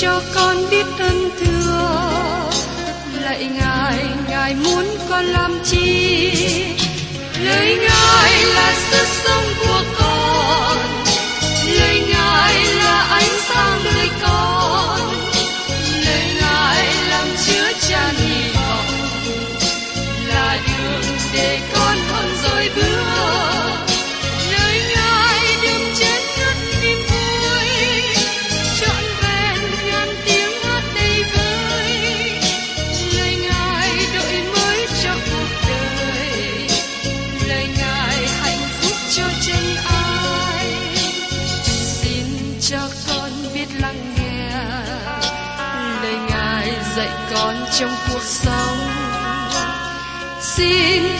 cho con biết ơn thương, lạy ngài ngài muốn con làm chi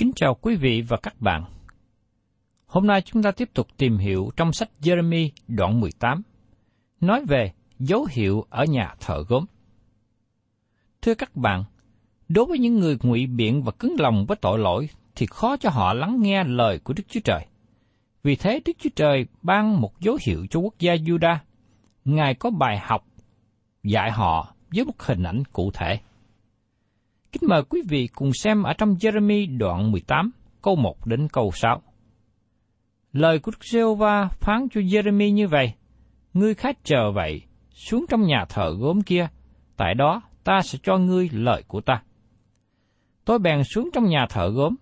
Kính chào quý vị và các bạn. Hôm nay chúng ta tiếp tục tìm hiểu trong sách Jeremy đoạn 18, nói về dấu hiệu ở nhà thờ gốm. Thưa các bạn, đối với những người ngụy biện và cứng lòng với tội lỗi thì khó cho họ lắng nghe lời của Đức Chúa Trời. Vì thế Đức Chúa Trời ban một dấu hiệu cho quốc gia Juda. Ngài có bài học dạy họ với một hình ảnh cụ thể. Kính mời quý vị cùng xem ở trong Jeremy đoạn 18, câu 1 đến câu 6. Lời của Đức giê va phán cho Jeremy như vậy, Ngươi khách chờ vậy, xuống trong nhà thờ gốm kia, tại đó ta sẽ cho ngươi lời của ta. Tôi bèn xuống trong nhà thờ gốm.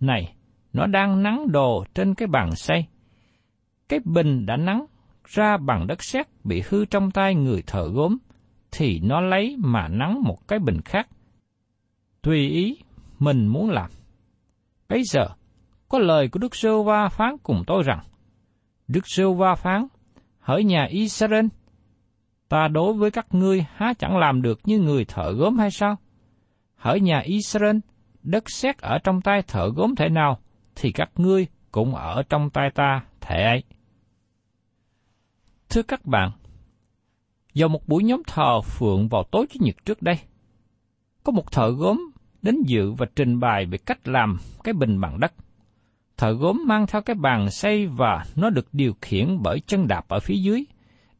Này, nó đang nắng đồ trên cái bàn xây. Cái bình đã nắng ra bằng đất sét bị hư trong tay người thợ gốm, thì nó lấy mà nắng một cái bình khác. Tùy ý mình muốn làm. Bây giờ, có lời của Đức Sơ Va phán cùng tôi rằng, Đức Sơ Va phán, hỡi nhà Israel, ta đối với các ngươi há chẳng làm được như người thợ gốm hay sao? Hỡi nhà Israel, đất sét ở trong tay thợ gốm thể nào, thì các ngươi cũng ở trong tay ta thể ấy. Thưa các bạn, vào một buổi nhóm thờ phượng vào tối Chủ nhật trước đây, có một thợ gốm đến dự và trình bày về cách làm cái bình bằng đất. Thợ gốm mang theo cái bàn xây và nó được điều khiển bởi chân đạp ở phía dưới,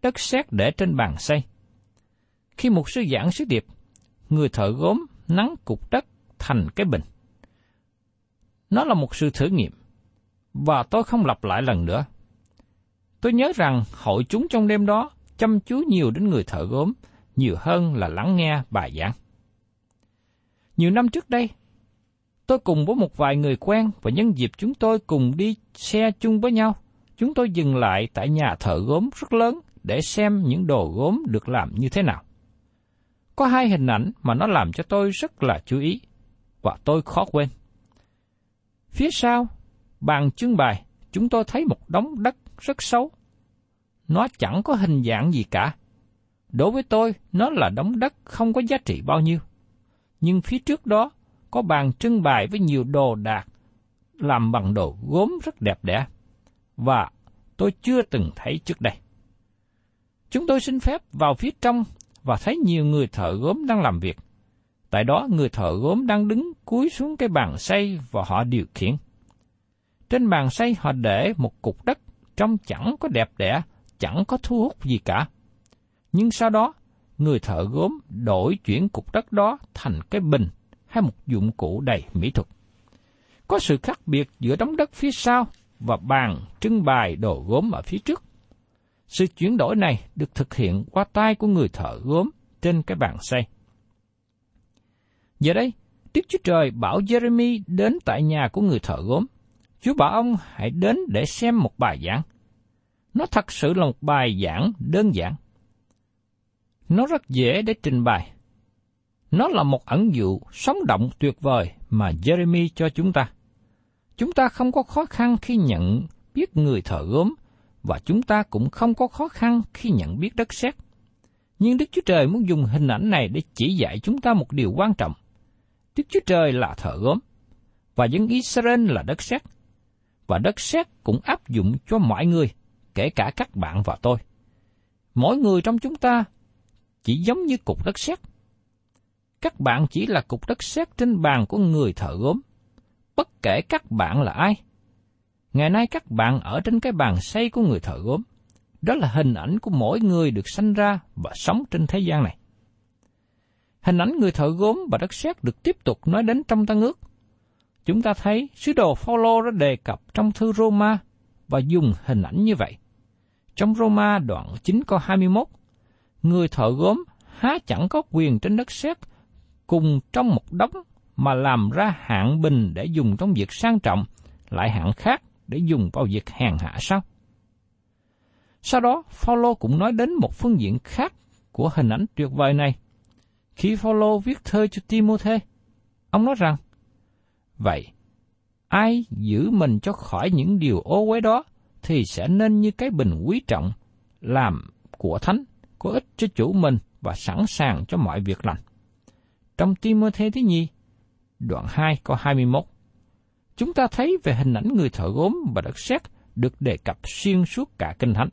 đất sét để trên bàn xây. Khi một sư giảng sứ điệp, người thợ gốm nắng cục đất thành cái bình. Nó là một sự thử nghiệm, và tôi không lặp lại lần nữa. Tôi nhớ rằng hội chúng trong đêm đó chăm chú nhiều đến người thợ gốm, nhiều hơn là lắng nghe bài giảng. Nhiều năm trước đây, tôi cùng với một vài người quen và nhân dịp chúng tôi cùng đi xe chung với nhau, chúng tôi dừng lại tại nhà thợ gốm rất lớn để xem những đồ gốm được làm như thế nào. Có hai hình ảnh mà nó làm cho tôi rất là chú ý, và tôi khó quên. Phía sau, bàn trưng bày, chúng tôi thấy một đống đất rất xấu. Nó chẳng có hình dạng gì cả. Đối với tôi, nó là đống đất không có giá trị bao nhiêu. Nhưng phía trước đó, có bàn trưng bày với nhiều đồ đạc, làm bằng đồ gốm rất đẹp đẽ. Và tôi chưa từng thấy trước đây. Chúng tôi xin phép vào phía trong và thấy nhiều người thợ gốm đang làm việc. Tại đó người thợ gốm đang đứng cúi xuống cái bàn xây và họ điều khiển. trên bàn xây họ để một cục đất trông chẳng có đẹp đẽ, chẳng có thu hút gì cả. Nhưng sau đó, người thợ gốm đổi chuyển cục đất đó thành cái bình hay một dụng cụ đầy mỹ thuật. Có sự khác biệt giữa đống đất phía sau và bàn trưng bày đồ gốm ở phía trước. Sự chuyển đổi này được thực hiện qua tay của người thợ gốm trên cái bàn xây. Giờ đây, Đức Chúa Trời bảo Jeremy đến tại nhà của người thợ gốm. Chúa bảo ông hãy đến để xem một bài giảng. Nó thật sự là một bài giảng đơn giản. Nó rất dễ để trình bày. Nó là một ẩn dụ sống động tuyệt vời mà Jeremy cho chúng ta. Chúng ta không có khó khăn khi nhận biết người thợ gốm, và chúng ta cũng không có khó khăn khi nhận biết đất sét. Nhưng Đức Chúa Trời muốn dùng hình ảnh này để chỉ dạy chúng ta một điều quan trọng. Đức Chúa Trời là thợ gốm, và dân Israel là đất sét. Và đất sét cũng áp dụng cho mọi người, kể cả các bạn và tôi. Mỗi người trong chúng ta chỉ giống như cục đất sét. Các bạn chỉ là cục đất sét trên bàn của người thợ gốm. Bất kể các bạn là ai. Ngày nay các bạn ở trên cái bàn xây của người thợ gốm. Đó là hình ảnh của mỗi người được sanh ra và sống trên thế gian này. Hình ảnh người thợ gốm và đất sét được tiếp tục nói đến trong tăng ước. Chúng ta thấy sứ đồ Phaolô đã đề cập trong thư Roma và dùng hình ảnh như vậy. Trong Roma đoạn 9 câu 21, người thợ gốm há chẳng có quyền trên đất sét cùng trong một đống mà làm ra hạng bình để dùng trong việc sang trọng, lại hạng khác để dùng vào việc hèn hạ sao? Sau đó, Phaolô cũng nói đến một phương diện khác của hình ảnh tuyệt vời này. Khi Phaolô viết thơ cho Timôthê, ông nói rằng: Vậy, ai giữ mình cho khỏi những điều ô uế đó thì sẽ nên như cái bình quý trọng làm của thánh có ích cho chủ mình và sẵn sàng cho mọi việc lành. Trong Timothy thứ Nhi, đoạn 2 câu 21, chúng ta thấy về hình ảnh người thợ gốm và đất sét được đề cập xuyên suốt cả kinh thánh.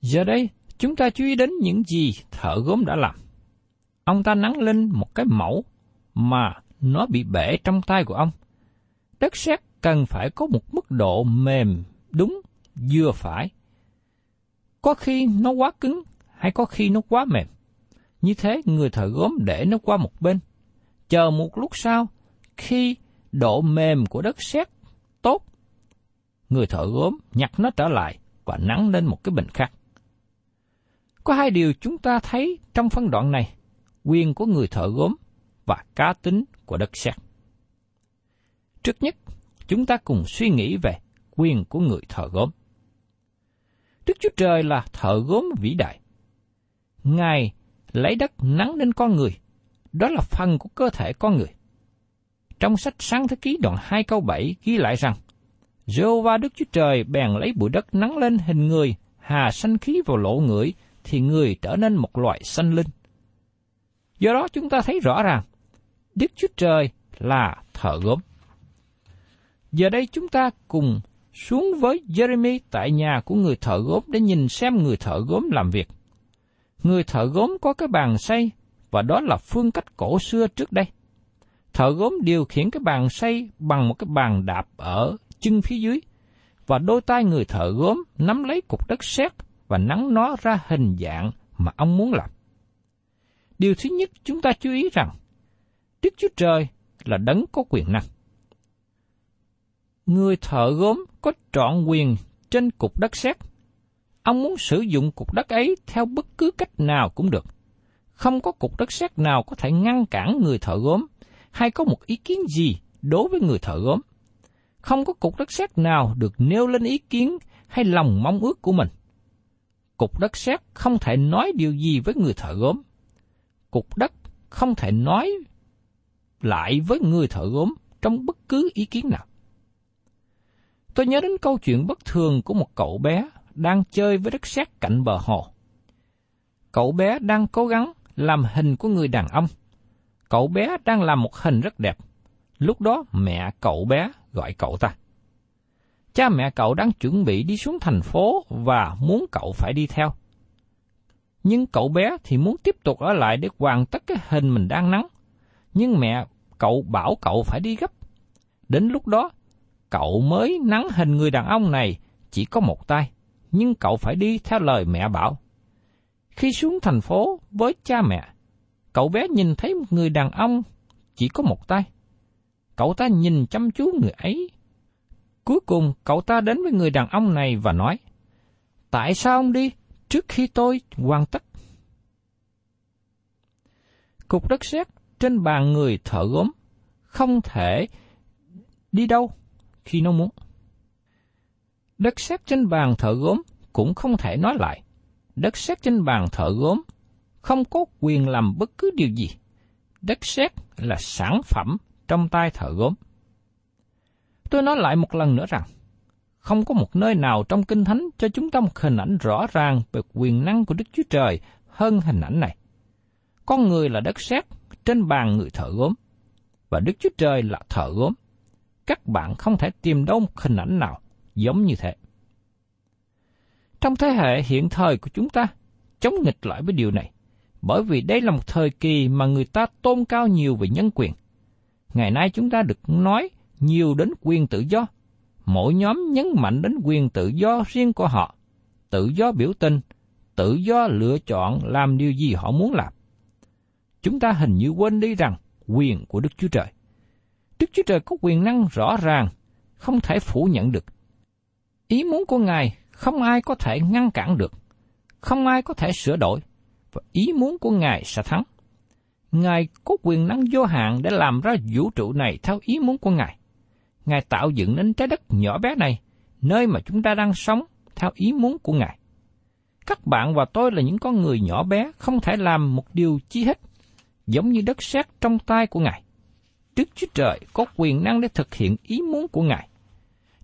Giờ đây, chúng ta chú ý đến những gì thợ gốm đã làm. Ông ta nắng lên một cái mẫu mà nó bị bể trong tay của ông. Đất sét cần phải có một mức độ mềm đúng vừa phải. Có khi nó quá cứng hay có khi nó quá mềm. Như thế người thợ gốm để nó qua một bên. Chờ một lúc sau, khi độ mềm của đất sét tốt, người thợ gốm nhặt nó trở lại và nắng lên một cái bình khác. Có hai điều chúng ta thấy trong phân đoạn này, quyền của người thợ gốm và cá tính của đất sét. Trước nhất, chúng ta cùng suy nghĩ về quyền của người thợ gốm. Đức Chúa Trời là thợ gốm vĩ đại. Ngài lấy đất nắng lên con người, đó là phần của cơ thể con người. Trong sách Sáng Thế Ký đoạn 2 câu 7 ghi lại rằng, Jehovah Đức Chúa Trời bèn lấy bụi đất nắng lên hình người, hà sanh khí vào lỗ người, thì người trở nên một loại sanh linh. Do đó chúng ta thấy rõ ràng, Đức Chúa Trời là thợ gốm. Giờ đây chúng ta cùng xuống với Jeremy tại nhà của người thợ gốm để nhìn xem người thợ gốm làm việc. Người thợ gốm có cái bàn xây và đó là phương cách cổ xưa trước đây. Thợ gốm điều khiển cái bàn xây bằng một cái bàn đạp ở chân phía dưới, và đôi tay người thợ gốm nắm lấy cục đất sét và nắng nó ra hình dạng mà ông muốn làm. Điều thứ nhất chúng ta chú ý rằng, Đức Chúa Trời là đấng có quyền năng. Người thợ gốm có trọn quyền trên cục đất sét. Ông muốn sử dụng cục đất ấy theo bất cứ cách nào cũng được. Không có cục đất sét nào có thể ngăn cản người thợ gốm, hay có một ý kiến gì đối với người thợ gốm. Không có cục đất sét nào được nêu lên ý kiến hay lòng mong ước của mình. Cục đất sét không thể nói điều gì với người thợ gốm. Cục đất không thể nói lại với người thợ gốm trong bất cứ ý kiến nào. Tôi nhớ đến câu chuyện bất thường của một cậu bé đang chơi với đất sét cạnh bờ hồ. Cậu bé đang cố gắng làm hình của người đàn ông. Cậu bé đang làm một hình rất đẹp. Lúc đó mẹ cậu bé gọi cậu ta. Cha mẹ cậu đang chuẩn bị đi xuống thành phố và muốn cậu phải đi theo. Nhưng cậu bé thì muốn tiếp tục ở lại để hoàn tất cái hình mình đang nắng. Nhưng mẹ cậu bảo cậu phải đi gấp. Đến lúc đó, cậu mới nắng hình người đàn ông này chỉ có một tay, nhưng cậu phải đi theo lời mẹ bảo. Khi xuống thành phố với cha mẹ, cậu bé nhìn thấy một người đàn ông chỉ có một tay. Cậu ta nhìn chăm chú người ấy. Cuối cùng cậu ta đến với người đàn ông này và nói, Tại sao ông đi trước khi tôi hoàn tất? Cục đất sét trên bàn người thợ gốm không thể đi đâu khi nó muốn. Đất sét trên bàn thợ gốm cũng không thể nói lại. Đất sét trên bàn thợ gốm không có quyền làm bất cứ điều gì. Đất sét là sản phẩm trong tay thợ gốm. Tôi nói lại một lần nữa rằng, không có một nơi nào trong Kinh Thánh cho chúng ta một hình ảnh rõ ràng về quyền năng của Đức Chúa Trời hơn hình ảnh này. Con người là đất sét trên bàn người thợ gốm, và Đức Chúa Trời là thợ gốm. Các bạn không thể tìm đâu một hình ảnh nào giống như thế. Trong thế hệ hiện thời của chúng ta, chống nghịch lại với điều này, bởi vì đây là một thời kỳ mà người ta tôn cao nhiều về nhân quyền. Ngày nay chúng ta được nói nhiều đến quyền tự do. Mỗi nhóm nhấn mạnh đến quyền tự do riêng của họ, tự do biểu tình, tự do lựa chọn làm điều gì họ muốn làm. Chúng ta hình như quên đi rằng quyền của Đức Chúa Trời. Chúa Trời có quyền năng rõ ràng, không thể phủ nhận được. Ý muốn của Ngài không ai có thể ngăn cản được, không ai có thể sửa đổi, và ý muốn của Ngài sẽ thắng. Ngài có quyền năng vô hạn để làm ra vũ trụ này theo ý muốn của Ngài. Ngài tạo dựng nên trái đất nhỏ bé này, nơi mà chúng ta đang sống theo ý muốn của Ngài. Các bạn và tôi là những con người nhỏ bé không thể làm một điều chi hết, giống như đất sét trong tay của Ngài. Đức Chúa Trời có quyền năng để thực hiện ý muốn của Ngài.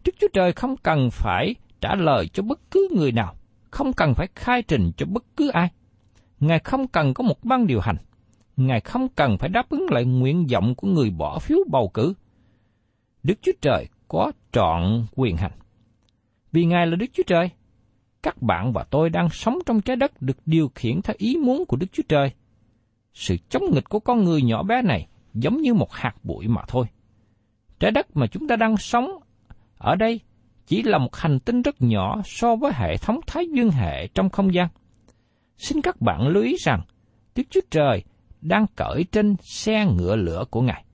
Đức Chúa Trời không cần phải trả lời cho bất cứ người nào, không cần phải khai trình cho bất cứ ai. Ngài không cần có một ban điều hành. Ngài không cần phải đáp ứng lại nguyện vọng của người bỏ phiếu bầu cử. Đức Chúa Trời có trọn quyền hành. Vì Ngài là Đức Chúa Trời, các bạn và tôi đang sống trong trái đất được điều khiển theo ý muốn của Đức Chúa Trời. Sự chống nghịch của con người nhỏ bé này giống như một hạt bụi mà thôi. Trái đất mà chúng ta đang sống ở đây chỉ là một hành tinh rất nhỏ so với hệ thống Thái Dương hệ trong không gian. Xin các bạn lưu ý rằng, Đức Chúa Trời đang cởi trên xe ngựa lửa của Ngài.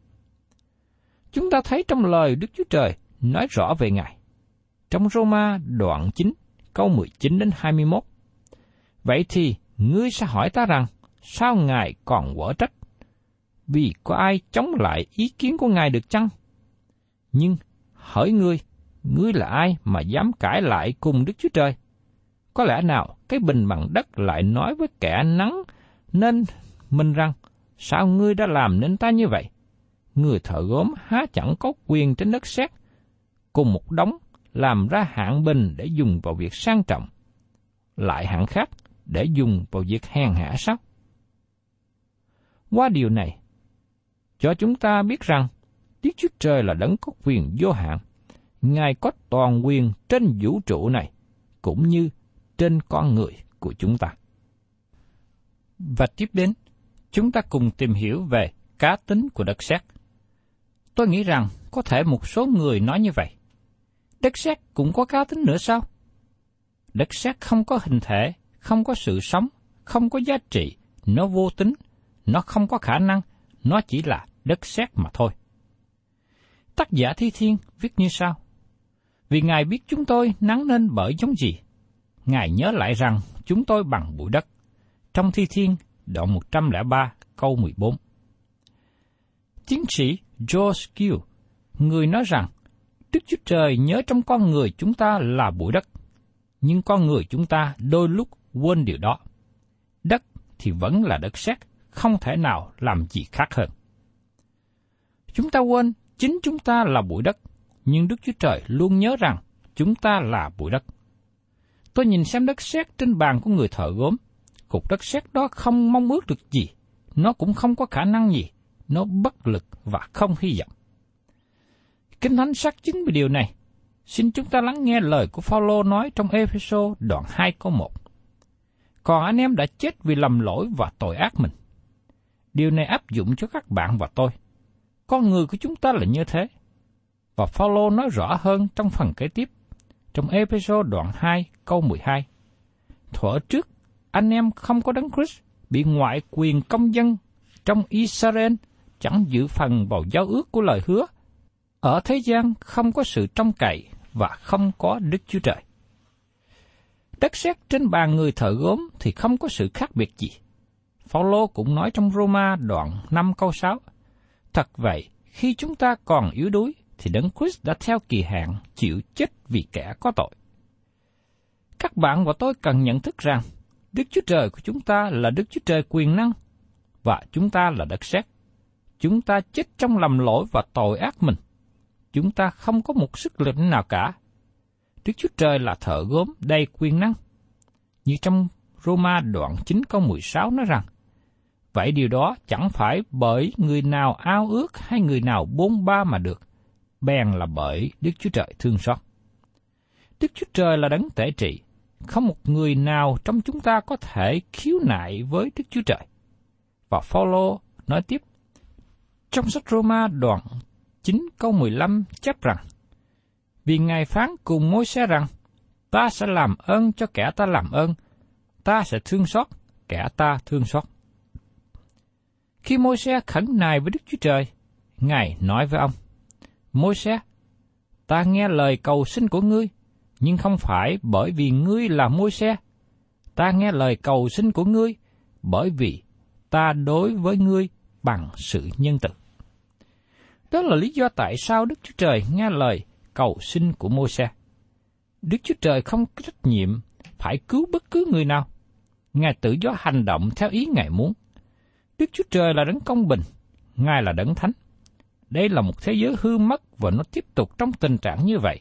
Chúng ta thấy trong lời Đức Chúa Trời nói rõ về Ngài. Trong Roma đoạn 9, câu 19 đến 21. Vậy thì, ngươi sẽ hỏi ta rằng, sao Ngài còn quở trách? Vì có ai chống lại ý kiến của Ngài được chăng? Nhưng, hỏi ngươi, ngươi là ai mà dám cãi lại cùng Đức Chúa Trời? Có lẽ nào cái bình bằng đất lại nói với kẻ nắng nên mình rằng, sao ngươi đã làm nên ta như vậy? Người thợ gốm há chẳng có quyền trên đất sét, cùng một đống làm ra hạng bình để dùng vào việc sang trọng, lại hạng khác để dùng vào việc hèn hạ sao? Qua điều này, cho chúng ta biết rằng Đức Chúa Trời là đấng có quyền vô hạn. Ngài có toàn quyền trên vũ trụ này, cũng như trên con người của chúng ta. Và tiếp đến, chúng ta cùng tìm hiểu về cá tính của đất sét. Tôi nghĩ rằng có thể một số người nói như vậy. Đất sét cũng có cá tính nữa sao? Đất sét không có hình thể, không có sự sống, không có giá trị, nó vô tính, nó không có khả năng, nó chỉ là đất sét mà thôi. Tác giả Thi Thiên viết như sau. Vì Ngài biết chúng tôi nắng nên bởi giống gì, Ngài nhớ lại rằng chúng tôi bằng bụi đất. Trong Thi Thiên, đoạn 103, câu 14. Tiến sĩ George Gill, người nói rằng, Đức Chúa Trời nhớ trong con người chúng ta là bụi đất, nhưng con người chúng ta đôi lúc quên điều đó. Đất thì vẫn là đất sét, không thể nào làm gì khác hơn. Chúng ta quên chính chúng ta là bụi đất, nhưng Đức Chúa Trời luôn nhớ rằng chúng ta là bụi đất. Tôi nhìn xem đất sét trên bàn của người thợ gốm. Cục đất sét đó không mong ước được gì. Nó cũng không có khả năng gì. Nó bất lực và không hy vọng. Kinh Thánh xác chứng về điều này. Xin chúng ta lắng nghe lời của Phaolô nói trong Epheso đoạn 2 câu 1. Còn anh em đã chết vì lầm lỗi và tội ác mình. Điều này áp dụng cho các bạn và tôi. Con người của chúng ta là như thế. Và Phaolô nói rõ hơn trong phần kế tiếp, trong episode đoạn 2 câu 12. Thuở trước, anh em không có đấng Christ bị ngoại quyền công dân trong Israel chẳng giữ phần vào giao ước của lời hứa. Ở thế gian không có sự trông cậy và không có Đức Chúa Trời. Đất sét trên bàn người thợ gốm thì không có sự khác biệt gì. Phaolô cũng nói trong Roma đoạn 5 câu 6. Thật vậy, khi chúng ta còn yếu đuối, thì Đấng Christ đã theo kỳ hạn chịu chết vì kẻ có tội. Các bạn và tôi cần nhận thức rằng Đức Chúa Trời của chúng ta là Đức Chúa Trời quyền năng và chúng ta là đất sét. Chúng ta chết trong lầm lỗi và tội ác mình. Chúng ta không có một sức lực nào cả. Đức Chúa Trời là thợ gốm đầy quyền năng. Như trong Roma đoạn 9 câu 16 nói rằng, Vậy điều đó chẳng phải bởi người nào ao ước hay người nào bốn ba mà được, bèn là bởi Đức Chúa Trời thương xót. Đức Chúa Trời là đấng tể trị, không một người nào trong chúng ta có thể khiếu nại với Đức Chúa Trời. Và Phaolô nói tiếp, trong sách Roma đoạn 9 câu 15 chép rằng, Vì Ngài phán cùng môi xe rằng, ta sẽ làm ơn cho kẻ ta làm ơn, ta sẽ thương xót kẻ ta thương xót. Khi môi xe khẩn nài với Đức Chúa Trời, Ngài nói với ông, môi xe, ta nghe lời cầu xin của ngươi, nhưng không phải bởi vì ngươi là môi xe. Ta nghe lời cầu xin của ngươi, bởi vì ta đối với ngươi bằng sự nhân từ. Đó là lý do tại sao Đức Chúa Trời nghe lời cầu xin của môi xe. Đức Chúa Trời không có trách nhiệm phải cứu bất cứ người nào. Ngài tự do hành động theo ý Ngài muốn. Đức Chúa Trời là đấng công bình, Ngài là đấng thánh. Đây là một thế giới hư mất và nó tiếp tục trong tình trạng như vậy.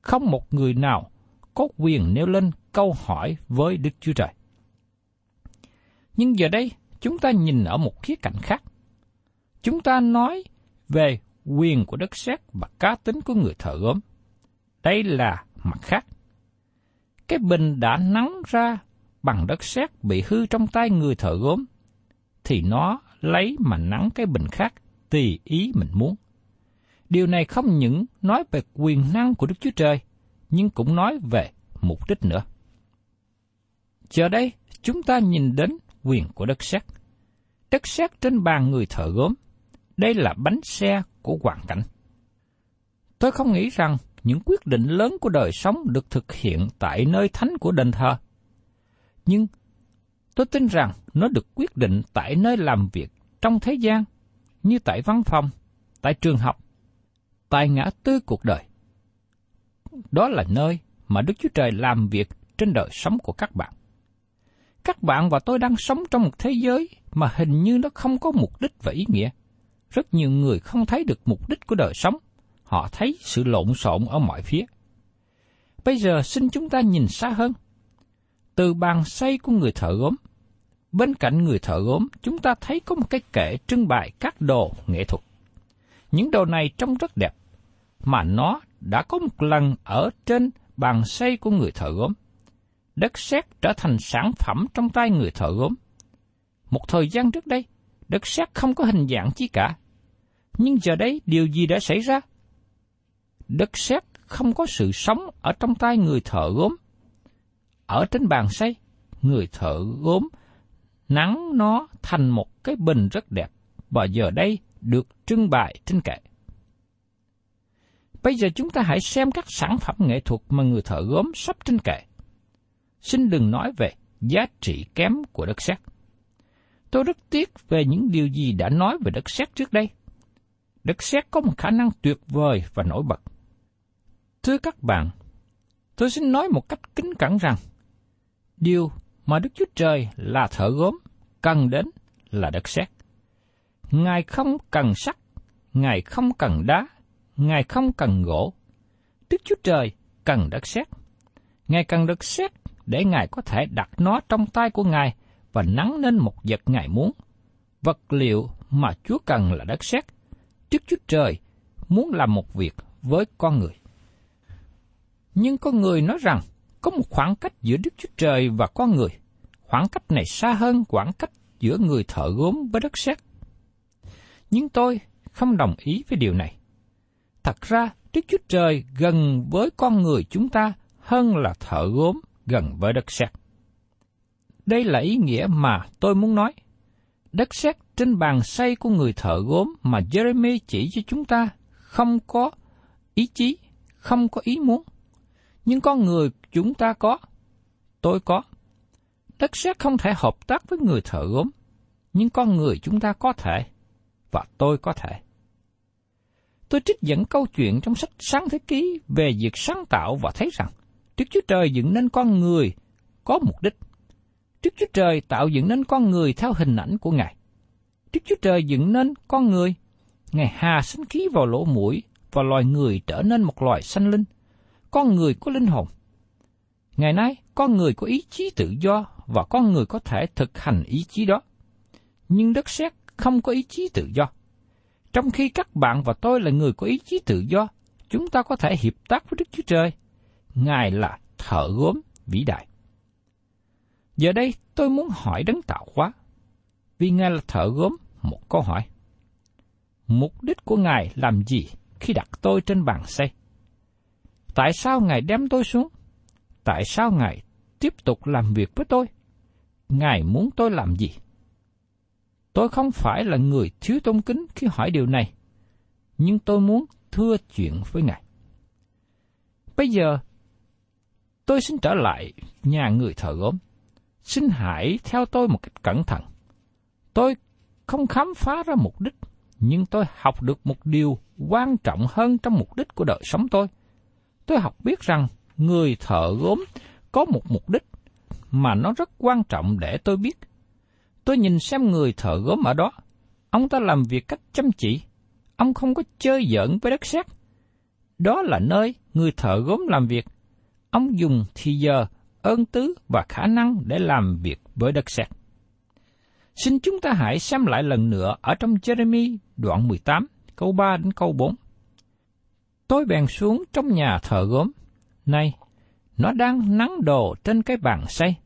Không một người nào có quyền nêu lên câu hỏi với Đức Chúa Trời. Nhưng giờ đây, chúng ta nhìn ở một khía cạnh khác. Chúng ta nói về quyền của đất sét và cá tính của người thợ gốm. Đây là mặt khác. Cái bình đã nắng ra bằng đất sét bị hư trong tay người thợ gốm, thì nó lấy mà nắng cái bình khác tùy ý mình muốn. Điều này không những nói về quyền năng của Đức Chúa Trời, nhưng cũng nói về mục đích nữa. Giờ đây, chúng ta nhìn đến quyền của đất sét. Đất sét trên bàn người thợ gốm, đây là bánh xe của hoàn cảnh. Tôi không nghĩ rằng những quyết định lớn của đời sống được thực hiện tại nơi thánh của đền thờ. Nhưng tôi tin rằng nó được quyết định tại nơi làm việc trong thế gian, như tại văn phòng, tại trường học, tại ngã tư cuộc đời. Đó là nơi mà Đức Chúa Trời làm việc trên đời sống của các bạn. Các bạn và tôi đang sống trong một thế giới mà hình như nó không có mục đích và ý nghĩa. Rất nhiều người không thấy được mục đích của đời sống, họ thấy sự lộn xộn ở mọi phía. Bây giờ xin chúng ta nhìn xa hơn. Từ bàn xây của người thợ gốm, bên cạnh người thợ gốm chúng ta thấy có một cái kệ trưng bày các đồ nghệ thuật. Những đồ này trông rất đẹp, mà nó đã có một lần ở trên bàn xây của người thợ gốm. Đất sét trở thành sản phẩm trong tay người thợ gốm. Một thời gian trước đây, đất sét không có hình dạng chi cả. Nhưng giờ đây điều gì đã xảy ra? Đất sét không có sự sống ở trong tay người thợ gốm. Ở trên bàn xây, người thợ gốm nắng nó thành một cái bình rất đẹp và giờ đây được trưng bày trên kệ. Bây giờ chúng ta hãy xem các sản phẩm nghệ thuật mà người thợ gốm sắp trên kệ. Xin đừng nói về giá trị kém của đất sét. Tôi rất tiếc về những điều gì đã nói về đất sét trước đây. Đất sét có một khả năng tuyệt vời và nổi bật. Thưa các bạn, tôi xin nói một cách kính cẩn rằng, điều mà Đức Chúa Trời là thợ gốm cần đến là đất sét. Ngài không cần sắt, Ngài không cần đá, Ngài không cần gỗ. Đức Chúa Trời cần đất sét. Ngài cần đất sét để Ngài có thể đặt nó trong tay của Ngài và nắng lên một vật Ngài muốn. Vật liệu mà Chúa cần là đất sét. Đức Chúa Trời muốn làm một việc với con người. Nhưng con người nói rằng có một khoảng cách giữa Đức Chúa Trời và con người. Khoảng cách này xa hơn khoảng cách giữa người thợ gốm với đất sét. Nhưng tôi không đồng ý với điều này. Thật ra, Đức Chúa Trời gần với con người chúng ta hơn là thợ gốm gần với đất sét. Đây là ý nghĩa mà tôi muốn nói. Đất sét trên bàn xây của người thợ gốm mà Jeremy chỉ cho chúng ta không có ý chí, không có ý muốn. Nhưng con người chúng ta có, tôi có. Đất sét không thể hợp tác với người thợ gốm, nhưng con người chúng ta có thể, và tôi có thể. Tôi trích dẫn câu chuyện trong sách Sáng Thế Ký về việc sáng tạo và thấy rằng Đức Chúa Trời dựng nên con người có mục đích. Đức Chúa Trời tạo dựng nên con người theo hình ảnh của Ngài. Đức Chúa Trời dựng nên con người. Ngài hà sinh khí vào lỗ mũi và loài người trở nên một loài sanh linh. Con người có linh hồn. Ngày nay, con người có ý chí tự do và con người có thể thực hành ý chí đó. Nhưng đất sét không có ý chí tự do. Trong khi các bạn và tôi là người có ý chí tự do, chúng ta có thể hiệp tác với Đức Chúa Trời. Ngài là thợ gốm vĩ đại. Giờ đây tôi muốn hỏi đấng tạo hóa, vì Ngài là thợ gốm, một câu hỏi. Mục đích của Ngài làm gì khi đặt tôi trên bàn xây? Tại sao Ngài đem tôi xuống? Tại sao Ngài tiếp tục làm việc với tôi? Ngài muốn tôi làm gì? Tôi không phải là người thiếu tôn kính khi hỏi điều này, nhưng tôi muốn thưa chuyện với Ngài. Bây giờ, tôi xin trở lại nhà người thợ gốm. Xin hãy theo tôi một cách cẩn thận. Tôi không khám phá ra mục đích, nhưng tôi học được một điều quan trọng hơn trong mục đích của đời sống tôi. Tôi học biết rằng người thợ gốm có một mục đích mà nó rất quan trọng để tôi biết Tôi nhìn xem người thợ gốm ở đó. Ông ta làm việc cách chăm chỉ. Ông không có chơi giỡn với đất sét. Đó là nơi người thợ gốm làm việc. Ông dùng thì giờ, ơn tứ và khả năng để làm việc với đất sét. Xin chúng ta hãy xem lại lần nữa ở trong Jeremy đoạn 18, câu 3 đến câu 4. Tôi bèn xuống trong nhà thợ gốm. Này, nó đang nắng đồ trên cái bàn xây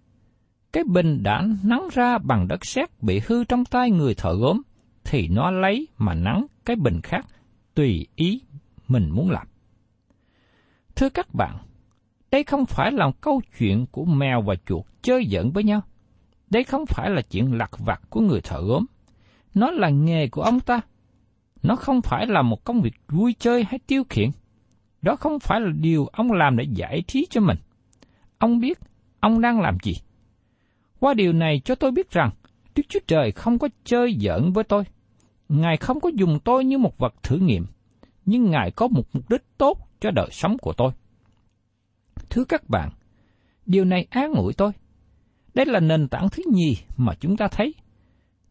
cái bình đã nắng ra bằng đất sét bị hư trong tay người thợ gốm, thì nó lấy mà nắng cái bình khác, tùy ý mình muốn làm. Thưa các bạn, đây không phải là câu chuyện của mèo và chuột chơi giỡn với nhau. Đây không phải là chuyện lặt vặt của người thợ gốm. Nó là nghề của ông ta. Nó không phải là một công việc vui chơi hay tiêu khiển. Đó không phải là điều ông làm để giải trí cho mình. Ông biết ông đang làm gì qua điều này cho tôi biết rằng, Đức Chúa Trời không có chơi giỡn với tôi. Ngài không có dùng tôi như một vật thử nghiệm, nhưng Ngài có một mục đích tốt cho đời sống của tôi. Thưa các bạn, điều này an ủi tôi. Đây là nền tảng thứ nhì mà chúng ta thấy.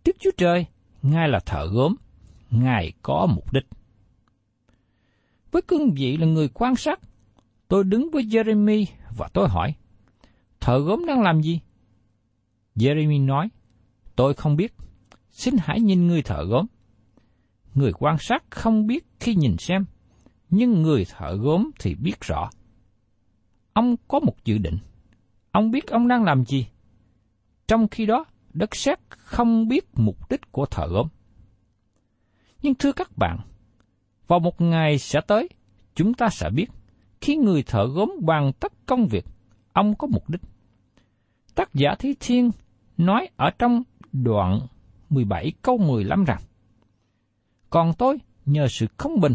Đức Chúa Trời, Ngài là thợ gốm, Ngài có mục đích. Với cương vị là người quan sát, tôi đứng với Jeremy và tôi hỏi, thợ gốm đang làm gì? Jeremy nói, tôi không biết, xin hãy nhìn người thợ gốm. Người quan sát không biết khi nhìn xem, nhưng người thợ gốm thì biết rõ. Ông có một dự định, ông biết ông đang làm gì. Trong khi đó, đất sét không biết mục đích của thợ gốm. Nhưng thưa các bạn, vào một ngày sẽ tới, chúng ta sẽ biết, khi người thợ gốm hoàn tất công việc, ông có mục đích. Tác giả Thí Thiên nói ở trong đoạn 17 câu 15 rằng Còn tôi, nhờ sự không bình,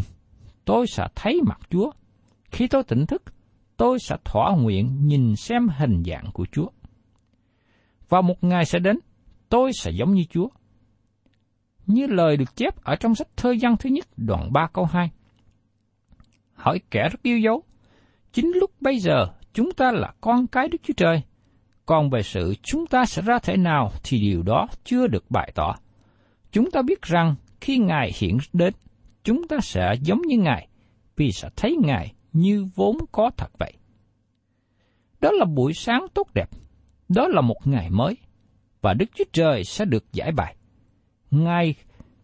tôi sẽ thấy mặt Chúa. Khi tôi tỉnh thức, tôi sẽ thỏa nguyện nhìn xem hình dạng của Chúa. và một ngày sẽ đến, tôi sẽ giống như Chúa. Như lời được chép ở trong sách thơ văn thứ nhất đoạn 3 câu 2. Hỏi kẻ rất yêu dấu, chính lúc bây giờ chúng ta là con cái Đức Chúa Trời – còn về sự chúng ta sẽ ra thể nào thì điều đó chưa được bày tỏ. Chúng ta biết rằng khi Ngài hiện đến, chúng ta sẽ giống như Ngài, vì sẽ thấy Ngài như vốn có thật vậy. Đó là buổi sáng tốt đẹp, đó là một ngày mới, và Đức Chúa Trời sẽ được giải bài. Ngài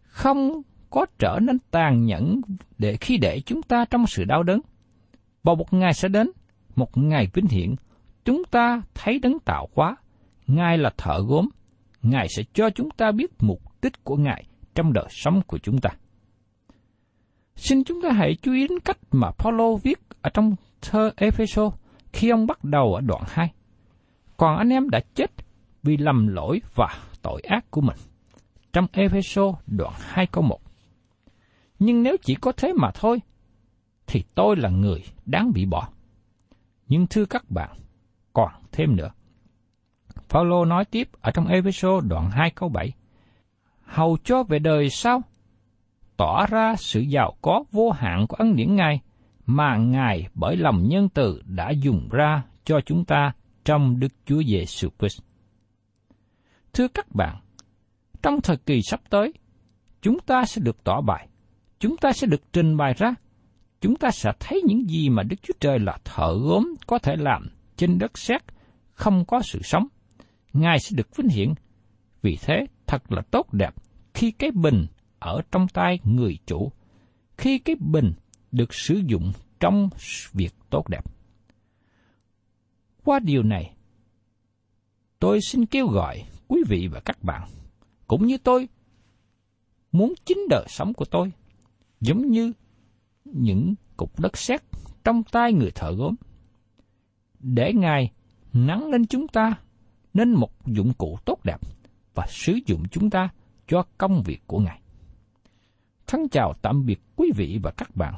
không có trở nên tàn nhẫn để khi để chúng ta trong sự đau đớn. Vào một ngày sẽ đến, một ngày vinh hiển, chúng ta thấy đấng tạo hóa, Ngài là thợ gốm, Ngài sẽ cho chúng ta biết mục đích của Ngài trong đời sống của chúng ta. Xin chúng ta hãy chú ý đến cách mà Paulo viết ở trong thơ Epheso khi ông bắt đầu ở đoạn 2. Còn anh em đã chết vì lầm lỗi và tội ác của mình. Trong Epheso đoạn 2 câu 1. Nhưng nếu chỉ có thế mà thôi, thì tôi là người đáng bị bỏ. Nhưng thưa các bạn, còn thêm nữa. Phaolô nói tiếp ở trong Epheso đoạn 2 câu 7. Hầu cho về đời sau, tỏ ra sự giàu có vô hạn của ân điển Ngài mà Ngài bởi lòng nhân từ đã dùng ra cho chúng ta trong Đức Chúa Giêsu Christ. Thưa các bạn, trong thời kỳ sắp tới, chúng ta sẽ được tỏ bài, chúng ta sẽ được trình bày ra, chúng ta sẽ thấy những gì mà Đức Chúa Trời là thợ gốm có thể làm trên đất sét không có sự sống. Ngài sẽ được vinh hiển. Vì thế, thật là tốt đẹp khi cái bình ở trong tay người chủ, khi cái bình được sử dụng trong việc tốt đẹp. Qua điều này, tôi xin kêu gọi quý vị và các bạn, cũng như tôi, muốn chính đời sống của tôi, giống như những cục đất sét trong tay người thợ gốm, để Ngài nắng lên chúng ta nên một dụng cụ tốt đẹp và sử dụng chúng ta cho công việc của Ngài. Thân chào tạm biệt quý vị và các bạn.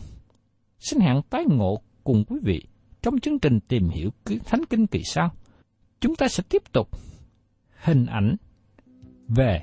Xin hẹn tái ngộ cùng quý vị trong chương trình tìm hiểu Thánh Kinh kỳ sau. Chúng ta sẽ tiếp tục hình ảnh về